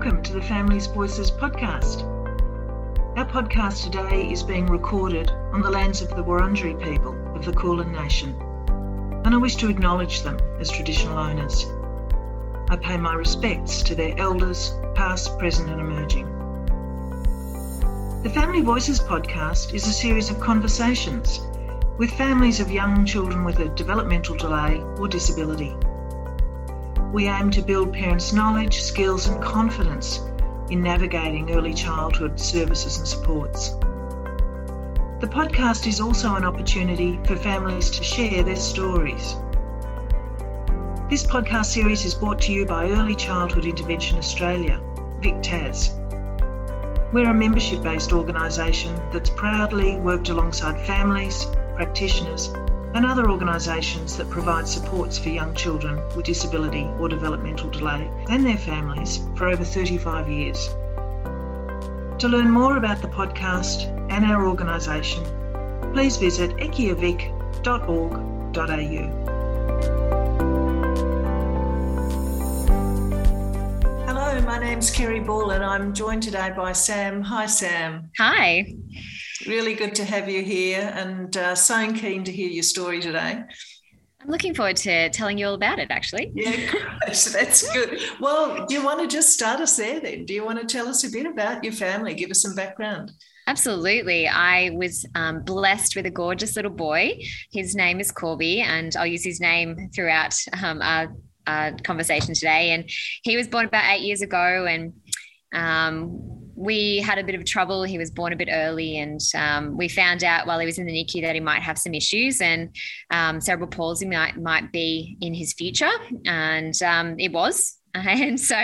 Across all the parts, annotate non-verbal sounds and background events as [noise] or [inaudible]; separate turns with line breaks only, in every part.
Welcome to the Families Voices podcast. Our podcast today is being recorded on the lands of the Wurundjeri people of the Kulin Nation, and I wish to acknowledge them as traditional owners. I pay my respects to their elders, past, present, and emerging. The Family Voices podcast is a series of conversations with families of young children with a developmental delay or disability. We aim to build parents' knowledge, skills, and confidence in navigating early childhood services and supports. The podcast is also an opportunity for families to share their stories. This podcast series is brought to you by Early Childhood Intervention Australia, VicTAS. We're a membership based organisation that's proudly worked alongside families, practitioners, and other organisations that provide supports for young children with disability or developmental delay and their families for over 35 years. To learn more about the podcast and our organisation, please visit eciavic.org.au. Hello, my name's Kerry Bull and I'm joined today by Sam. Hi, Sam.
Hi.
Really good to have you here and uh, so keen to hear your story today.
I'm looking forward to telling you all about it, actually.
Yeah, [laughs] great. That's [laughs] good. Well, do you want to just start us there then? Do you want to tell us a bit about your family? Give us some background.
Absolutely. I was um, blessed with a gorgeous little boy. His name is Corby, and I'll use his name throughout um, our, our conversation today. And he was born about eight years ago, and um, we had a bit of trouble. He was born a bit early, and um, we found out while he was in the NICU that he might have some issues, and um, cerebral palsy might might be in his future, and um, it was. [laughs] And so,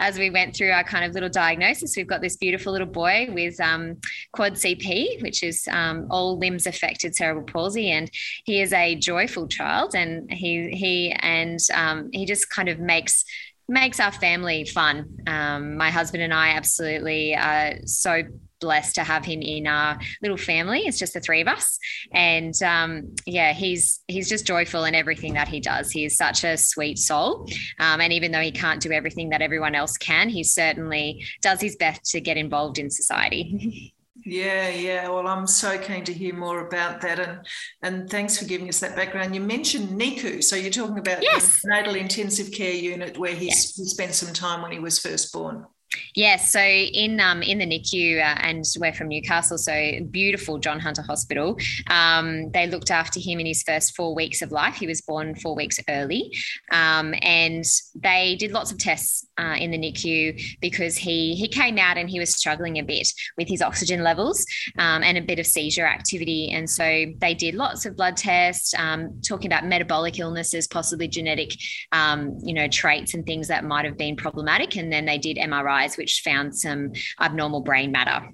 as we went through our kind of little diagnosis, we've got this beautiful little boy with um, quad CP, which is um, all limbs affected cerebral palsy, and he is a joyful child, and he he and um, he just kind of makes makes our family fun. Um, my husband and I absolutely are so blessed to have him in our little family. It's just the three of us, and um, yeah, he's he's just joyful in everything that he does. He is such a sweet soul, um, and even though he can't do everything that everyone else can, he certainly does his best to get involved in society. [laughs]
Yeah, yeah. Well, I'm so keen to hear more about that, and and thanks for giving us that background. You mentioned NICU, so you're talking about
yes.
the natal intensive care unit where he, yes. he spent some time when he was first born.
Yes, so in um, in the NICU, uh, and we're from Newcastle, so beautiful John Hunter Hospital. Um, they looked after him in his first four weeks of life. He was born four weeks early, um, and they did lots of tests uh, in the NICU because he he came out and he was struggling a bit with his oxygen levels um, and a bit of seizure activity, and so they did lots of blood tests, um, talking about metabolic illnesses, possibly genetic, um, you know, traits and things that might have been problematic, and then they did MRI which found some abnormal brain matter.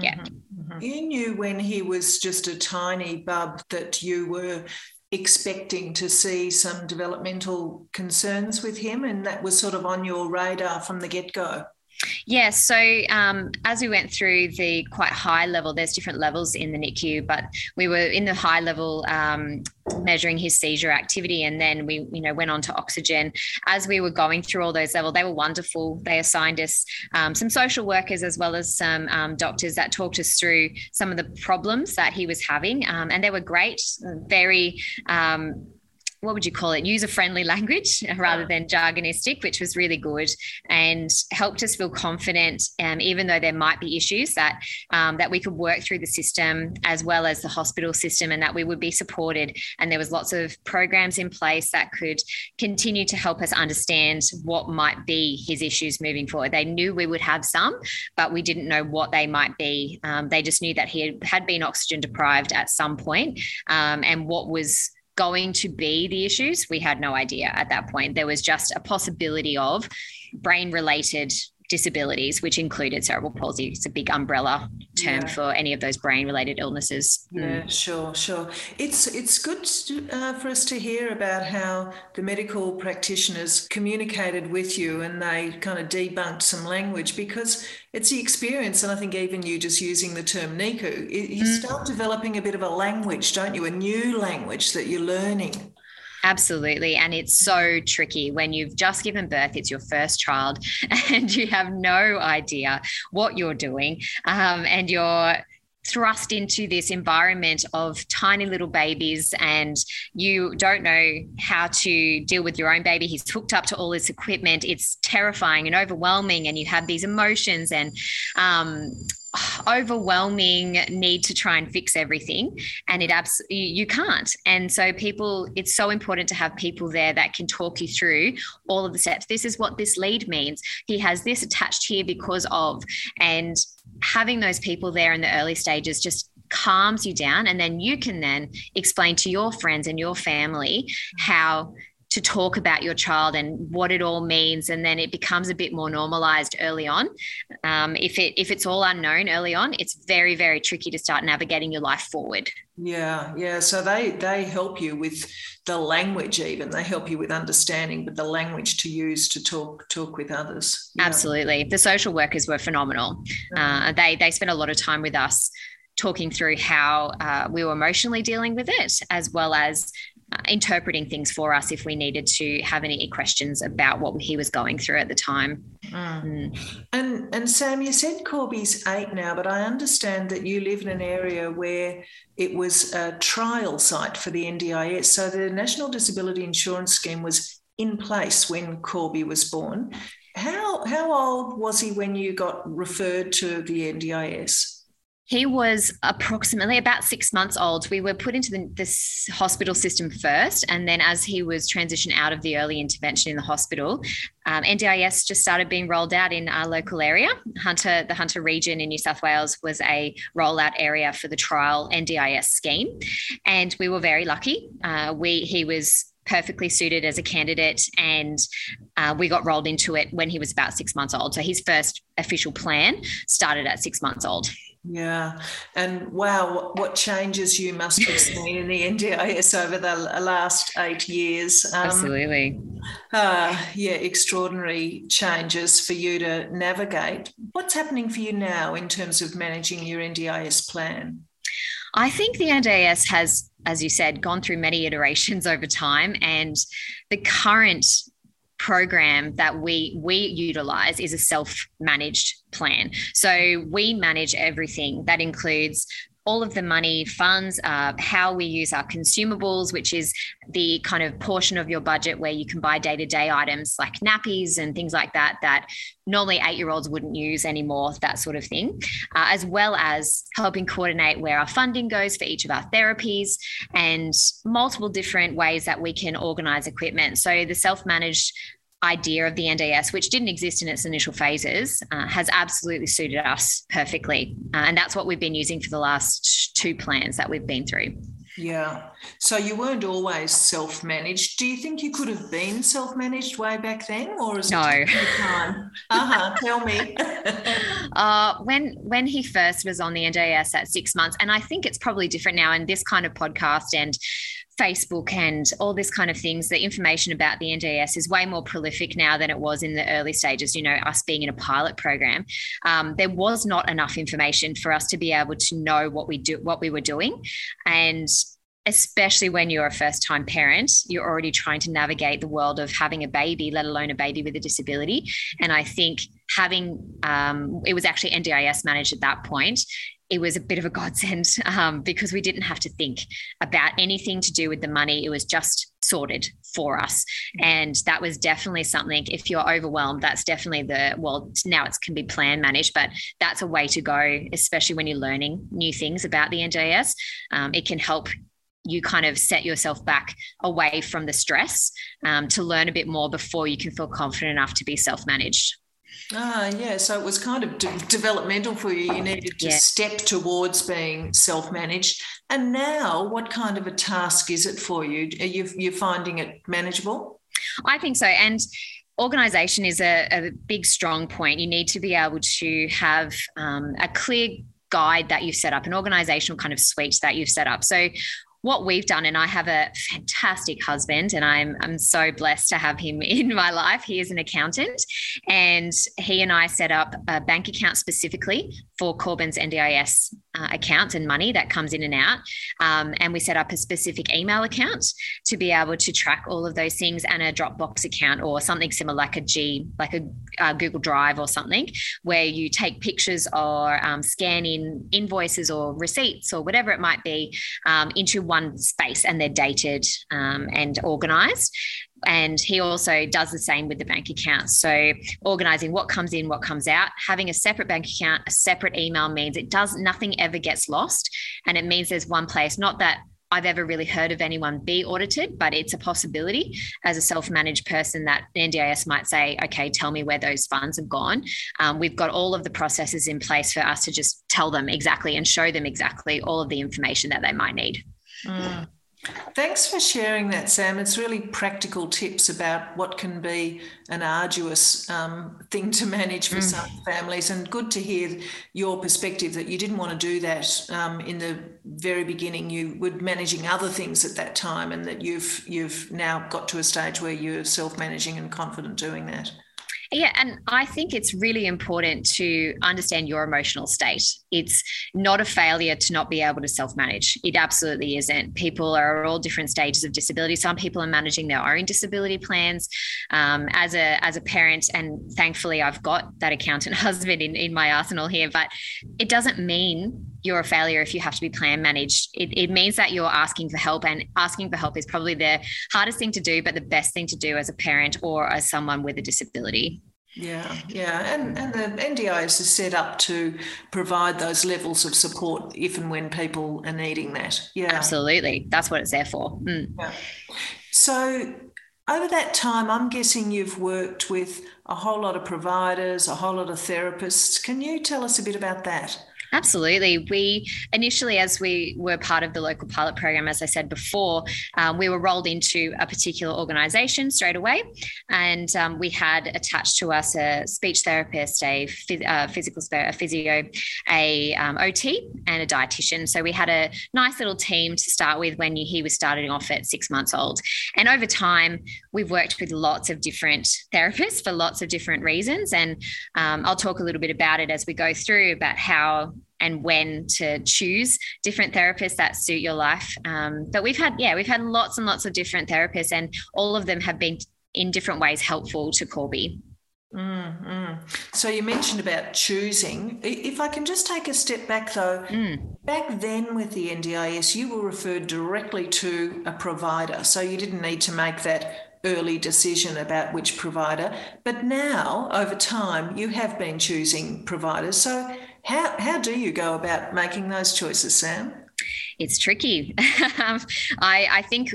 Yeah. Mm-hmm.
Mm-hmm. You knew when he was just a tiny bub that you were expecting to see some developmental concerns with him, and that was sort of on your radar from the get go.
Yes. So um, as we went through the quite high level, there's different levels in the NICU, but we were in the high level um, measuring his seizure activity, and then we, you know, went on to oxygen. As we were going through all those levels, they were wonderful. They assigned us um, some social workers as well as some um, doctors that talked us through some of the problems that he was having, um, and they were great, very um, what would you call it? User friendly language [laughs] rather than jargonistic which was really good and helped us feel confident um, even though there might be issues that um, that we could work through the system as well as the hospital system and that we would be supported. And there was lots of programs in place that could continue to help us understand what might be his issues moving forward. They knew we would have some but we didn't know what they might be. Um, they just knew that he had, had been oxygen deprived at some point, um, and what was going to be the issues, we had no idea at that point. There was just a possibility of brain related disabilities, which included cerebral palsy. It's a big umbrella term yeah. for any of those brain related illnesses.
Yeah, mm. sure, sure. It's it's good to, uh, for us to hear about how the medical practitioners communicated with you and they kind of debunked some language because it's the experience, and I think even you just using the term NICU, you mm. start developing a bit of a language, don't you? A new language that you're learning.
Absolutely. And it's so tricky when you've just given birth, it's your first child, [laughs] and you have no idea what you're doing. Um, and you're thrust into this environment of tiny little babies and you don't know how to deal with your own baby he's hooked up to all this equipment it's terrifying and overwhelming and you have these emotions and um, overwhelming need to try and fix everything and it absolutely you can't. And so people it's so important to have people there that can talk you through all of the steps. This is what this lead means. He has this attached here because of and having those people there in the early stages just calms you down and then you can then explain to your friends and your family how to talk about your child and what it all means and then it becomes a bit more normalized early on. Um, if it if it's all unknown early on it's very very tricky to start navigating your life forward.
Yeah yeah. So they they help you with the language even. They help you with understanding but the language to use to talk talk with others.
Yeah. absolutely. The social workers were phenomenal. Uh, they they spent a lot of time with us talking through how uh, we were emotionally dealing with it as well as interpreting things for us if we needed to have any questions about what he was going through at the time.
Mm. Mm. And and Sam, you said Corby's eight now, but I understand that you live in an area where it was a trial site for the NDIS. So the National Disability Insurance Scheme was in place when Corby was born. How how old was he when you got referred to the NDIS?
He was approximately about six months old. We were put into the, this hospital system first, and then as he was transitioned out of the early intervention in the hospital, um, NDIS just started being rolled out in our local area. Hunter, the Hunter region in New South Wales, was a rollout area for the trial NDIS scheme, and we were very lucky. Uh, we he was perfectly suited as a candidate and uh, we got rolled into it when he was about six months old so his first official plan started at six months old
yeah. And wow, what changes you must have [laughs] seen in the NDIS over the last eight years.
Um, Absolutely.
Uh, yeah, extraordinary changes for you to navigate. What's happening for you now in terms of managing your NDIS plan?
I think the NDIS has, as you said, gone through many iterations over time, and the current program that we we utilize is a self-managed plan. So we manage everything that includes all of the money, funds, how we use our consumables, which is the kind of portion of your budget where you can buy day to day items like nappies and things like that, that normally eight year olds wouldn't use anymore, that sort of thing, uh, as well as helping coordinate where our funding goes for each of our therapies and multiple different ways that we can organize equipment. So the self managed idea of the NDS, which didn't exist in its initial phases, uh, has absolutely suited us perfectly. Uh, and that's what we've been using for the last two plans that we've been through.
Yeah. So you weren't always self managed. Do you think you could have been self managed way back then, or is
no.
it time? Uh huh. Tell me. [laughs]
uh, when when he first was on the NDIS at six months, and I think it's probably different now in this kind of podcast and Facebook and all this kind of things, the information about the NDIS is way more prolific now than it was in the early stages. You know, us being in a pilot program, um, there was not enough information for us to be able to know what we do, what we were doing, and especially when you're a first time parent, you're already trying to navigate the world of having a baby, let alone a baby with a disability. And I think having um, it was actually NDIS managed at that point it was a bit of a godsend [laughs] um, because we didn't have to think about anything to do with the money. It was just sorted for us. And that was definitely something, if you're overwhelmed, that's definitely the, well, now it can be plan managed, but that's a way to go, especially when you're learning new things about the NDIS. Um, it can help you kind of set yourself back away from the stress um, to learn a bit more before you can feel confident enough to be self managed.
Ah, yeah. So it was kind of de- developmental for you. You needed to yeah. step towards being self managed. And now, what kind of a task is it for you? Are you you finding it manageable?
I think so. And organization is a, a big, strong point. You need to be able to have um, a clear guide that you've set up, an organizational kind of suite that you've set up. So what we've done, and I have a fantastic husband, and I'm I'm so blessed to have him [laughs] in my life. He is an accountant, and he and I set up a bank account specifically for Corbin's NDIS uh, accounts and money that comes in and out. Um, and we set up a specific email account to be able to track all of those things and a Dropbox account or something similar like a G, like a uh, Google Drive or something, where you take pictures or um, scan in invoices or receipts or whatever it might be um, into one space and they're dated um, and organized and he also does the same with the bank account. So organizing what comes in, what comes out, having a separate bank account, a separate email means it does nothing ever gets lost. And it means there's one place, not that I've ever really heard of anyone be audited, but it's a possibility as a self managed person that NDIS might say, okay, tell me where those funds have gone. Um, we've got all of the processes in place for us to just tell them exactly and show them exactly all of the information that they might need.
Mm. Thanks for sharing that, Sam. It's really practical tips about what can be an arduous um, thing to manage for mm. some families, and good to hear your perspective that you didn't want to do that um, in the very beginning. You were managing other things at that time, and that you've you've now got to a stage where you're self-managing and confident doing that.
Yeah, and I think it's really important to understand your emotional state. It's not a failure to not be able to self manage. It absolutely isn't. People are all different stages of disability. Some people are managing their own disability plans. Um, as a as a parent, and thankfully I've got that accountant [laughs] husband in, in my arsenal here, but it doesn't mean you're a failure if you have to be plan managed. It, it, means that you're asking for help, and asking for help is probably the hardest thing to do, but the best thing to do as a parent or as someone with a disability.
Yeah, yeah, and and the NDIS is set up to provide those levels of support if and when people are needing that. Yeah,
absolutely. That's what it's there for. Mm.
Yeah. So over that time, I'm guessing you've worked with a whole lot of providers, a whole lot of therapists. Can you tell us a bit about that?
Absolutely. We initially, as we were part of the local pilot program, as I said before, um, we were rolled into a particular organisation straight away. And um, we had attached to us a speech therapist, a uh, physical a physio, a um, OT, and a dietitian. So we had a nice little team to start with when he was starting off at six months old. And over time, we've worked with lots of different therapists for lots of different reasons. And um, I'll talk a little bit about it as we go through about how and when to choose different therapists that suit your life. Um, but we've had, yeah, we've had lots and lots of different therapists, and all of them have been in different ways helpful to Corby.
Mm, So you mentioned about choosing. If I can just take a step back though, mm. back then with the NDIS, you were referred directly to a provider. So you didn't need to make that early decision about which provider. But now, over time, you have been choosing providers. So how, how do you go about making those choices, Sam?
It's tricky. [laughs] I, I think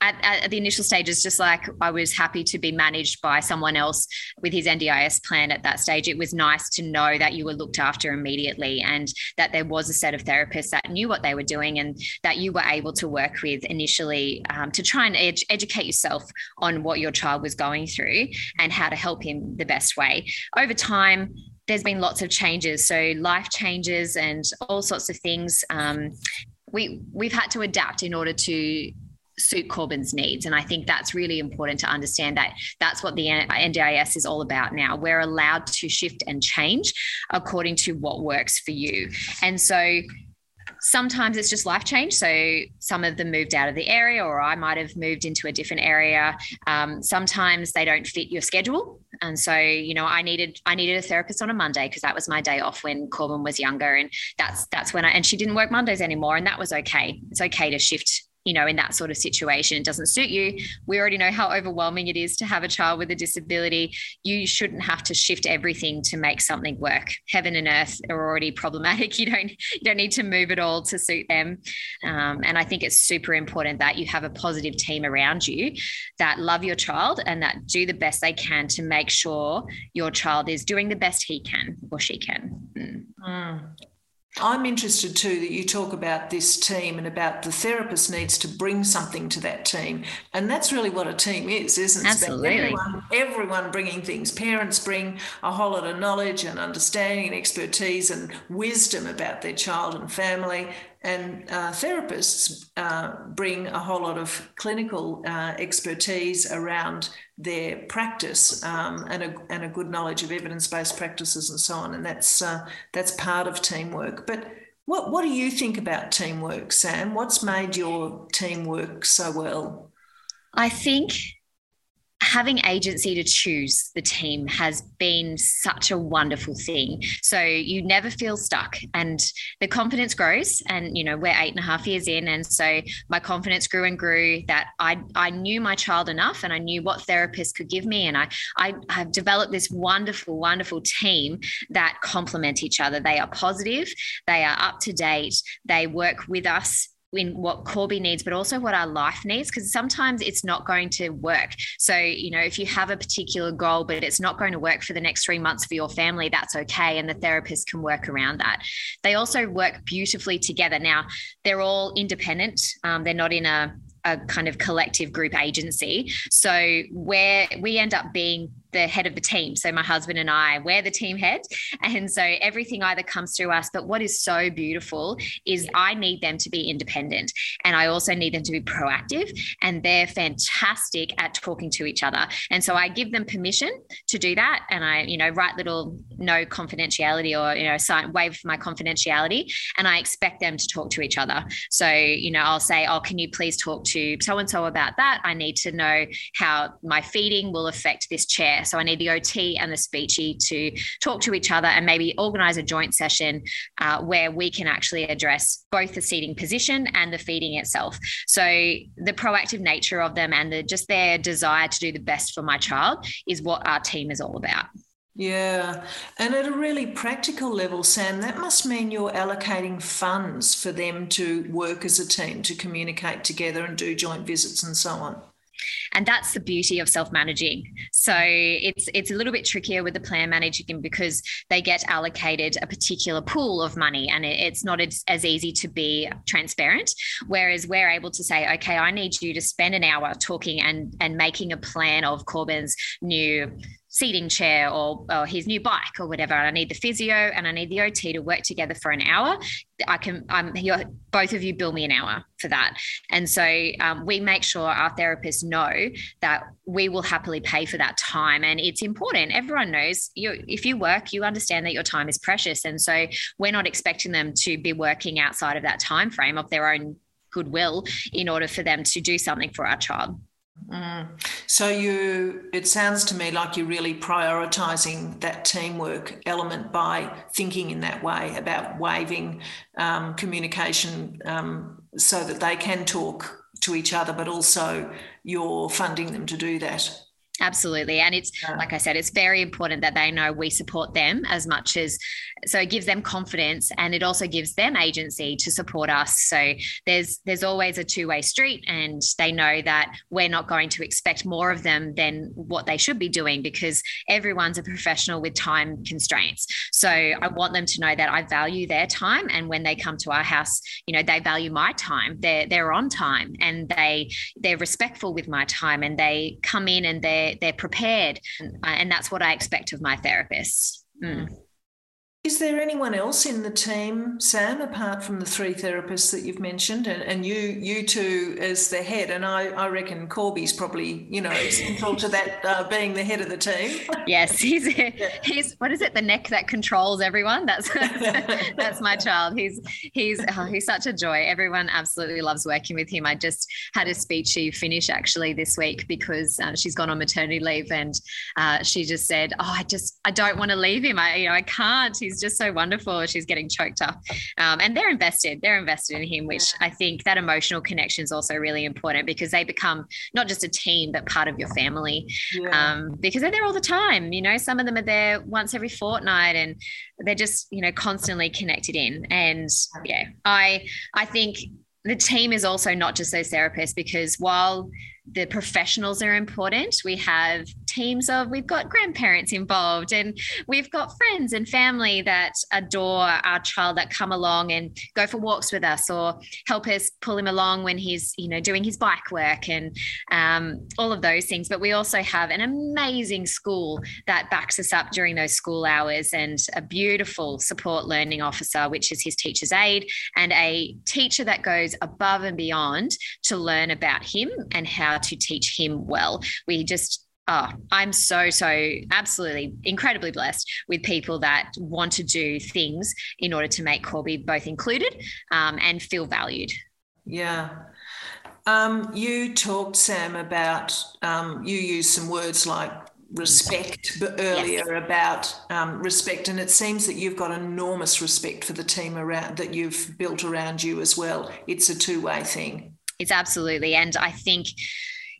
at, at, the initial stages, just like I was happy to be managed by someone else with his NDIS plan at that stage, it was nice to know that you were looked after immediately and that there was a set of therapists that knew what they were doing and that you were able to work with initially um, to try and ed- educate yourself on what your child was going through and how to help him the best way. Over time, there's been lots of changes. So life changes and all sorts of things. Um, we we've had to adapt in order to suit Corbin's needs. And I think that's really important to understand that that's what the NDIS is all about now. We're allowed to shift and change according to what works for you. And so sometimes it's just life change. So some of them moved out of the area, or I might have moved into a different area. Um, sometimes they don't fit your schedule, and so you know I needed I needed a therapist on a Monday because that was my day off when Corbin was younger, and that's that's when I and she didn't work Mondays anymore, and that was okay. It's okay to shift you know, in that sort of situation, it doesn't suit you. We already know how overwhelming it is to have a child with a disability. You shouldn't have to shift everything to make something work. Heaven and earth are already problematic. [laughs] You don't you don't need to move it all to suit them. Um, and I think it's super important that you have a positive team around you that love your child and that do the best they can to make sure your child is doing the best he can or she can. Mm.
Mm. I'm interested too that you talk about this team and about the therapist needs to bring something to that team. And that's really what a team is, isn't it?
Absolutely.
Everyone, everyone bringing things. Parents bring a whole lot of knowledge and understanding and expertise and wisdom about their child and family. And uh, therapists uh, bring a whole lot of clinical uh, expertise around their practice um, and, a, and a good knowledge of evidence-based practices and so on. And that's uh, that's part of teamwork. But What What do you think about teamwork, Sam? What's made your teamwork so well?
I think having agency to choose the team has been such a wonderful thing. So you never feel stuck and the confidence grows. And, you know, we're eight and a half years in. And so my confidence grew and grew that I, I knew my child enough and I knew what therapists could give me. And I, I have developed this wonderful, wonderful team that complement each other. They are positive, they are up to date, they work with us in what Corby needs, but also what our life needs, because sometimes it's not going to work. So, you know, if you have a particular goal, but it's not going to work for the next three months for your family, that's okay. And the therapist can work around that. They also work beautifully together. Now, they're all independent, um, they're not in a a kind of collective group agency. So where we end up being the head of the team. So my husband and I, we're the team head. And so everything either comes through us. But what is so beautiful is I need them to be independent and I also need them to be proactive. And they're fantastic at talking to each other. And so I give them permission to do that. And I, you know, write little no confidentiality or, you know, sign waive my confidentiality. And I expect them to talk to each other. So, you know, I'll say, oh, can you please talk to so and so about that? I need to know how my feeding will affect this chair. So I need the OT and the speechy to talk to each other and maybe organize a joint session uh, where we can actually address both the seating position and the feeding itself. So the proactive nature of them and the, just their desire to do the best for my child is what our team is all about.
Yeah. And at a really practical level, Sam, that must mean you're allocating funds for them to work as a team, to communicate together and do joint visits and so on
and that's the beauty of self-managing. So it's it's a little bit trickier with the plan managing because they get allocated a particular pool of money and it, it's not as, as easy to be transparent. Whereas we're able to say okay i need you to spend an hour talking and and making a plan of corbin's new seating chair or, or his new bike or whatever. I need the physio and I need the OT to work together for an hour. I can, I'm both of you bill me an hour for that. And so um, we make sure our therapists know that we will happily pay for that time. And it's important. Everyone knows you, if you work, you understand that your time is precious. And so we're not expecting them to be working outside of that time frame of their own goodwill in order for them to do something for our child.
Mm. So you, it sounds to me like you're really prioritising that teamwork element by thinking in that way about waiving um, communication um, so that they can talk to each other, but also you're funding them to do that.
Absolutely. And it's, yeah. like I said, it's very important that they know we support them as much as, so it gives them confidence and it also gives them agency to support us. So there's, there's always a two way street and they know that we're not going to expect more of them than what they should be doing because everyone's a professional with time constraints. So I want them to know that I value their time. And when they come to our house, you know, they value my time. They're, they're on time and they, they're respectful with my time and they come in and they're, they're prepared, mm. uh, and that's what I expect of my therapists. Mm. mm.
Is there anyone else in the team, Sam, apart from the three therapists that you've mentioned, and, and you you two as the head? And I, I reckon Corby's probably you know central to that uh, being the head of the team. [laughs]
Yes, he's he's what is it? The neck that controls everyone. That's [laughs] that's my child. He's he's oh, he's such a joy. Everyone absolutely loves working with him. I just had a speech speechy finish actually this week because uh, she's gone on maternity leave, and uh, she just said, "Oh, I just I don't want to leave him. I you know I can't. He's just so wonderful. She's getting choked up. Um, and they're invested. They're invested in him, which I think that emotional connection is also really important because they become not just a team, but part of your family. Yeah. Um, because they're there all the time. You know, some of them are there once every fortnight and they're just, you know, constantly connected in. And yeah, I I think the team is also not just those therapists because while the professionals are important. We have teams of, we've got grandparents involved and we've got friends and family that adore our child that come along and go for walks with us or help us pull him along when he's, you know, doing his bike work and um, all of those things. But we also have an amazing school that backs us up during those school hours and a beautiful support learning officer, which is his teacher's aide, and a teacher that goes above and beyond to learn about him and how to teach him well. We just Oh, I'm so, so absolutely incredibly blessed with people that want to do things in order to make Corby both included um, and feel valued.
Yeah. Um, you talked, Sam, about um, you used some words like respect earlier yes. about um, respect, and it seems that you've got enormous respect for the team around that you've built around you as well. It's a two way thing.
It's absolutely, and I think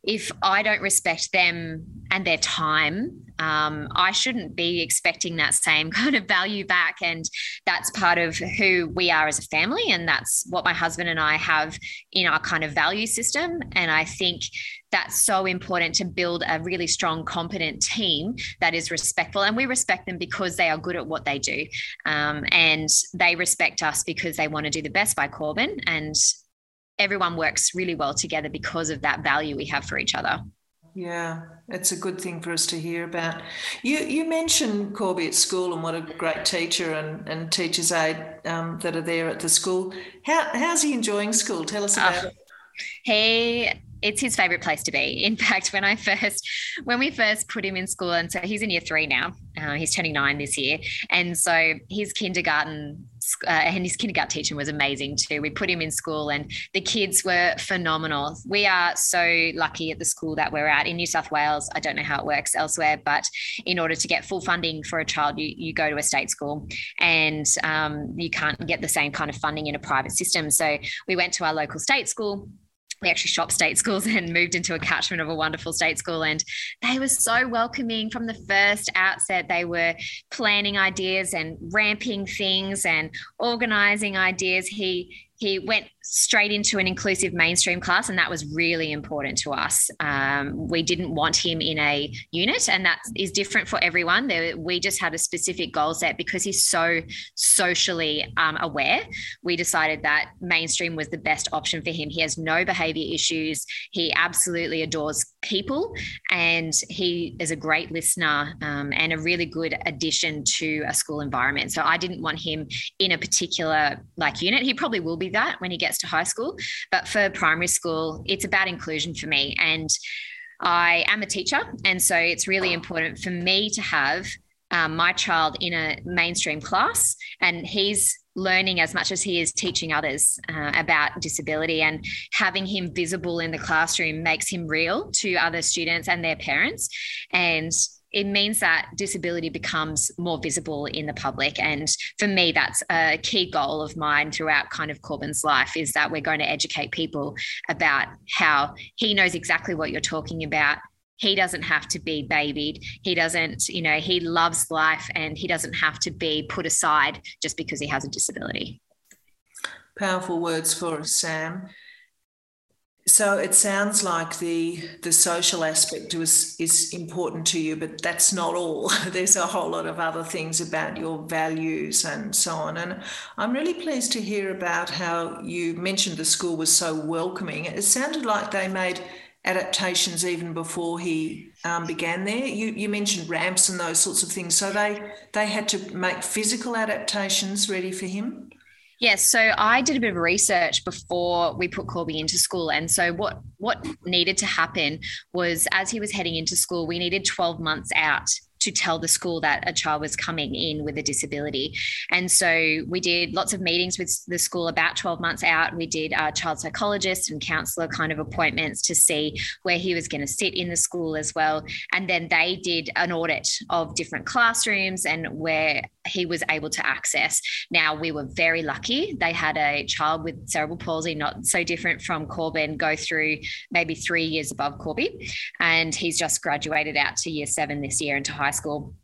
if I don't respect them and their time, um, I shouldn't be expecting that same [laughs] kind of value back. And that's part of who we are as a family. And that's what my husband and I have in our kind of value system. And I think that's so important to build a really strong, competent team that is respectful. And we respect them because they are good at what they do. Um, and they respect us because they want to do the best by Corbin. And everyone works really well together because of that value we have for each other.
Yeah, it's a good thing for us to hear about. You you mentioned Corby at school and what a great teacher and, and teachers aid um, that are there at the school. How how's he enjoying school? Tell us about oh, it.
He it's his favorite place to be. In [laughs] fact, when I first, when we first put him in school, and so he's in year three now, uh, he's turning nine this year, and so his kindergarten uh, and his kindergarten teacher was amazing too. We put him in school, and the kids were phenomenal. We are so lucky at the school that we're at in New South Wales. I don't know how it works elsewhere, but in order to get full funding for a child, you you go to a state school, and um, you can't get the same kind of funding in a private system. So we went to our local state school we actually shopped state schools [laughs] and moved into a catchment of a wonderful state school. And they were so welcoming from the first outset. They were planning ideas and ramping things and organizing ideas. He he went straight into an inclusive mainstream class, and that was really important to us. Um, we didn't want him in a unit, and that is different for everyone. There, we just had a specific goal set because he's so socially um, aware. We decided that mainstream was the best option for him. He has no behavior issues. He absolutely adores people, and he is a great listener um, and a really good addition to a school environment. So I didn't want him in a particular like unit. He probably will be be that when he gets to high school. But for primary school, it's about inclusion for me. And I am a teacher. And so it's really important for me to have um, my child in a mainstream class and he's learning as much as he is teaching others uh, about disability and having him visible in the classroom makes him real to other students and their parents and it means that disability becomes more visible in the public. And for me, that's a key goal of mine throughout kind of Corbin's life is that we're going to educate people about how he knows exactly what you're talking about. He doesn't have to be babied. He doesn't, you know, he loves life and he doesn't have to be put aside just because he has a disability.
Powerful words for us, Sam. So it sounds like the the social aspect is is important to you, but that's not all. [laughs] There's a whole lot of other things about your values and so on. And I'm really pleased to hear about how you mentioned the school was so welcoming. It sounded like they made adaptations even before he um, began there. You, you mentioned ramps and those sorts of things. So they they had to make physical adaptations ready for him.
Yes, so I did a bit of research before we put Corby into school, and so what what needed to happen was as he was heading into school, we needed twelve months out to tell the school that a child was coming in with a disability. And so we did lots of meetings with the school about 12 months out. We did a child psychologist and counselor kind of appointments to see where he was going to sit in the school as well. And then they did an audit of different classrooms and where he was able to access. Now, we were very lucky. They had a child with cerebral palsy, not so different from Corbin, go through maybe three years above Corby. And he's just graduated out to year seven this year into high school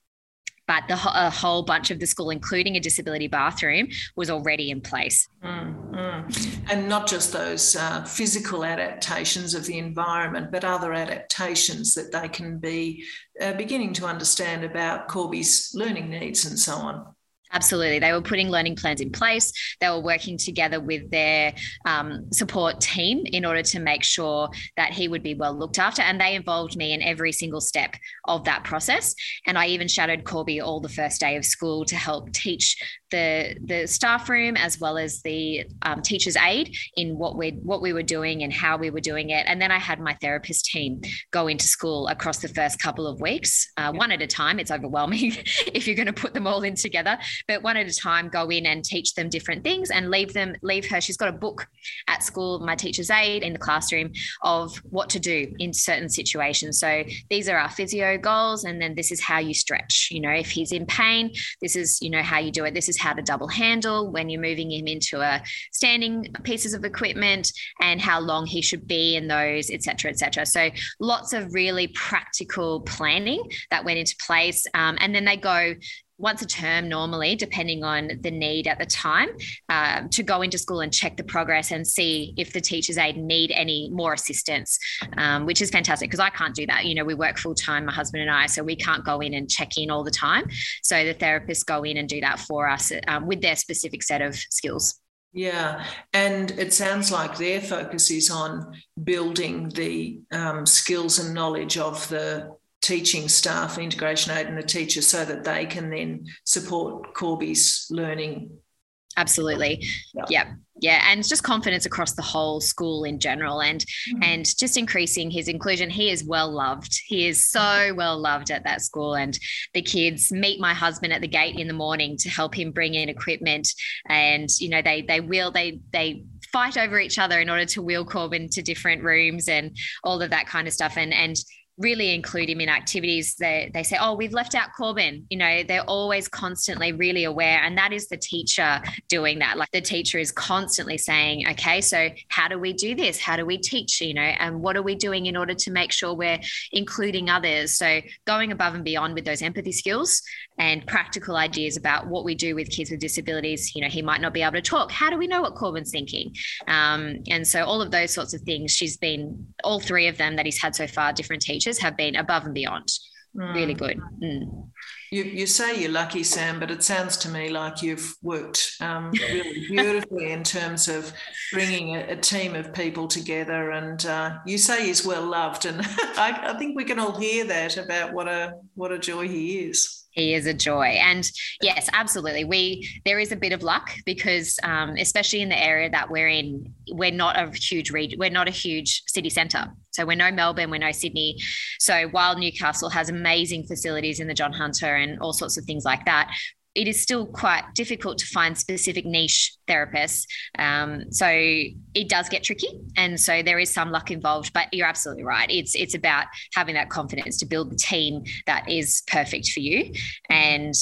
but the, a whole bunch of the school, including a disability bathroom, was already in place.
Mm-hmm. And not just those uh, physical adaptations of the environment, but other adaptations that they can be uh, beginning to understand about Corby's learning needs and so on.
Absolutely. They were putting learning plans in place. They were working together with their um, support team in order to make sure that he would be well looked after. And they involved me in every single step of that process. And I even shadowed Corby all the first day of school to help teach the the staff room as well as the um, teacher's aide in what we what we were doing and how we were doing it. And then I had my therapist team go into school across the first couple of weeks, uh, one at a time. It's overwhelming [laughs] if you're going to put them all in together, but one at a time, go in and teach them different things and leave them leave her. She's got a book at school, my teacher's aide in the classroom of what to do in certain situations. So these are our physio goals, and then this is how you stretch. You know, if he's in pain, this is you know how you do it. This is how to double handle when you're moving him into a standing pieces of equipment and how long he should be in those, etc., etc. So lots of really practical planning that went into place, um, and then they go once a term normally, depending on the need at the time, um, to go into school and check the progress and see if the teachers aid need any more assistance, um, which is fantastic because I can't do that. You know, we work full time, my husband and I, so we can't go in and check in all the time. So the therapists go in and do that for us um, with their specific set of skills.
Yeah, and it sounds like their focus is on building the um, skills and knowledge of the teaching staff, integration aid, and the teacher so that they can then support Corby's learning.
Absolutely. Yeah. Yep. Yeah. And just confidence across the whole school in general and mm-hmm. and just increasing his inclusion. He is well loved. He is so well loved at that school. And the kids meet my husband at the gate in the morning to help him bring in equipment. And, you know, they they will, they they fight over each other in order to wheel Corbin to different rooms and all of that kind of stuff. And and really include him in activities they, they say oh we've left out corbin you know they're always constantly really aware and that is the teacher doing that. Like the teacher is constantly saying okay so how do we do this? How do we teach you know and what are we doing in order to make sure we're including others? So going above and beyond with those empathy skills and practical ideas about what we do with kids with disabilities you know he might not be able to talk. How do we know what corbin's thinking? Um, and so all of those sorts of things she's been all three of them that he's had so far different teachers teachers have been above and beyond. Mm. Really good. Mm.
You, you say you're lucky, Sam, but it sounds to me like you've worked um, really [laughs] beautifully in terms of bringing a, a, team of people together. And uh, you say he's well loved, and [laughs] I, I think we can all hear that about what a what a joy he is
he is a joy. And yes absolutely. We there is a bit of luck because um, especially in the area that we're in we're not a huge region we're not a huge city centre. So we're no melbourne we're no sydney. So while newcastle has amazing facilities in the john hunter and all sorts of things like that it is still quite difficult to find specific niche therapists. Um, so it does get tricky, and so there is some luck involved. But you're absolutely right. It's it's about having that confidence to build the team that is perfect for you, and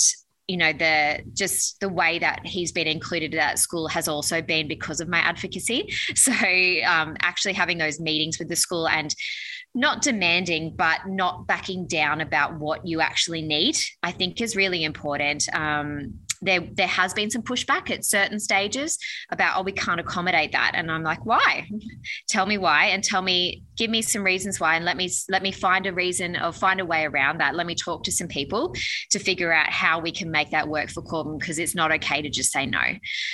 you know the just the way that he's been included at school has also been because of my advocacy. [laughs] So um, actually having those meetings with the school and not demanding, but not backing down about what you actually need, I think is really important. Um, there there has been some pushback at certain stages about oh we can't accommodate that. And i'm like why? Tell me why and tell me give me some reasons why and let me let me find a reason or find a way around that. Let me talk to some people to figure out how we can make that work for corbin because it's not okay to just say no.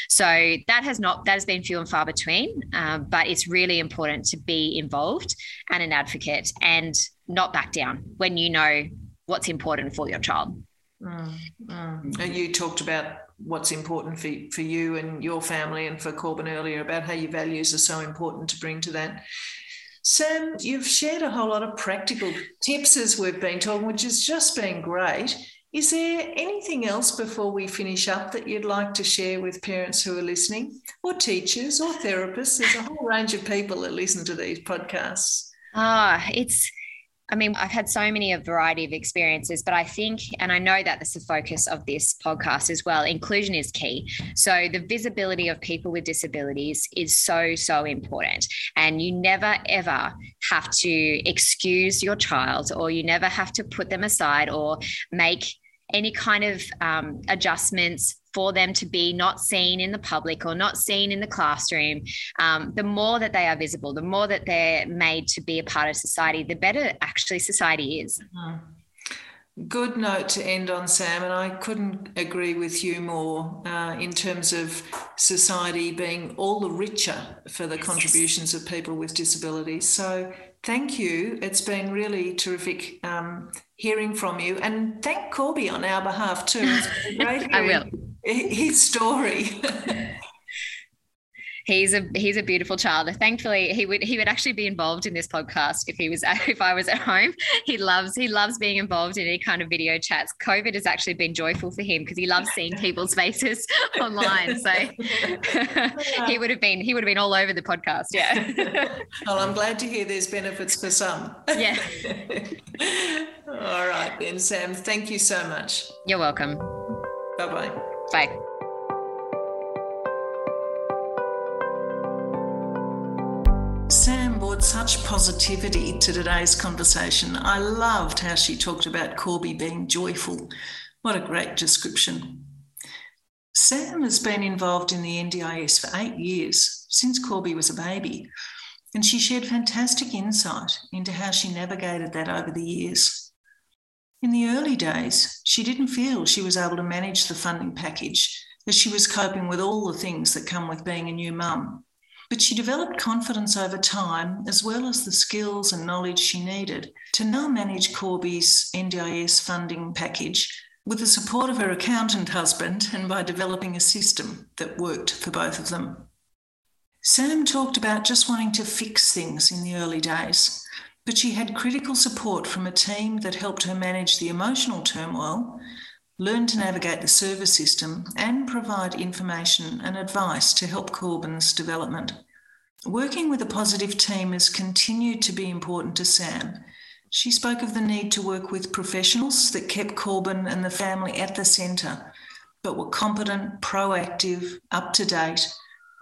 So that has not that has been few and far between um, but it's really important to be involved and an advocate and not back down when you know what's important for your child
Mm, mm. You talked about what's important for, for you and your family and for Corbin earlier about how your values are so important to bring to that. Sam, you've shared a whole lot of practical tips as we've been talking, which has just been great. Is there anything else before we finish up that you'd like to share with parents who are listening, or teachers, or therapists? There's a whole range of people that listen to these podcasts.
Ah, it's I mean, I've had so many a variety of experiences, but I think, and I know that that's the focus of this podcast as well, inclusion is key. So the visibility of people with disabilities is so, so important. And you never, ever have to excuse your child or you never have to put them aside or make any kind of um, adjustments for them to be not seen in the public or not seen in the classroom, um, the more that they are visible, the more that they're made to be a part of society, the better actually society is. Mm-hmm.
Good note to end on, Sam, and I couldn't agree with you more uh, in terms of society being all the richer for the contributions of people with disabilities. So, thank you. It's been really terrific um, hearing from you, and thank Corby on our behalf too. [laughs]
I will [laughs]
his story.
he's a he's a beautiful child. Thankfully, he would he would actually be involved in this podcast if he was [laughs] if I was at home. He loves he loves being involved in any kind of video chats. COVID has actually been joyful for him because he loves seeing people's faces [laughs] online. So he would have been he would have been all over the podcast. Yeah.
well, I'm glad to hear there's benefits for some.
Yeah.
all right then, Sam. Thank you so much.
You're welcome.
Bye-bye.
Bye.
Sam brought such positivity to today's conversation. I loved how she talked about Corbin being joyful. What a great description. Sam has been involved in the NDIS for eight years, since Corbin was a baby, and she shared fantastic insight into how she navigated that over the years. In the early days, she didn't feel she was able to manage the funding package as she was coping with all the things that come with being a new mum. But she developed confidence over time, as well as the skills and knowledge she needed to now manage Corbin's NDIS funding package with the support of her accountant husband and by developing a system that worked for both of them. Sam talked about just wanting to fix things in the early days, but she had critical support from a team that helped her manage the emotional turmoil, learn to navigate the service system, and provide information and advice to help Corbin's development. Working with a positive team has continued to be important to Sam. She spoke of the need to work with professionals that kept Corbin and the family at the centre, but were competent, proactive, up to date,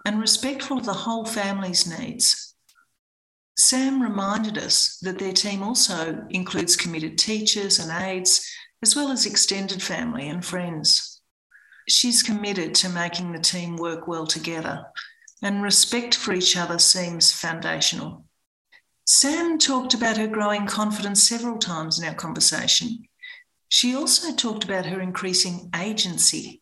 and respectful of the whole family's needs. Sam reminded us that their team also includes committed teachers and aides as well as extended family and friends. She's committed to making the team work well together, and respect for each other seems foundational. Sam talked about her growing confidence several times in our conversation. She also talked about her increasing agency.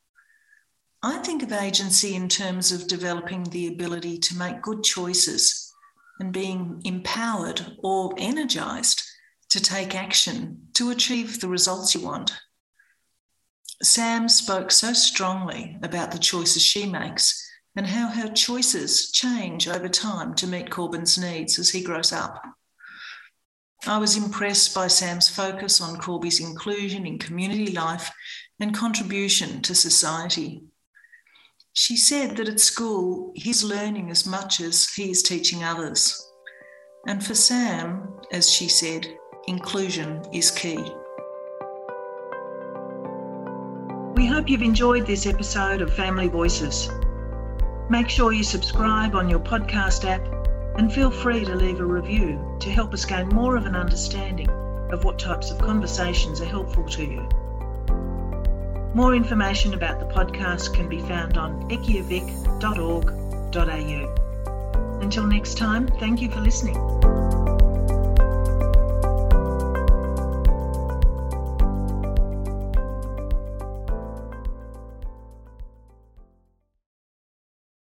I think of agency in terms of developing the ability to make good choices and being empowered or energized to take action to achieve the results you want. Sam spoke so strongly about the choices she makes and how her choices change over time to meet Corbin's needs as he grows up. I was impressed by Sam's focus on Corbin's inclusion in community life and contribution to society. She said that at school, he's learning as much as he is teaching others. And for Sam, as she said, inclusion is key. We hope you've enjoyed this episode of Family Voices. Make sure you subscribe on your podcast app and feel free to leave a review to help us gain more of an understanding of what types of conversations are helpful to you. More information about the podcast can be found on eciavic.org.au. Until next time, thank you for listening.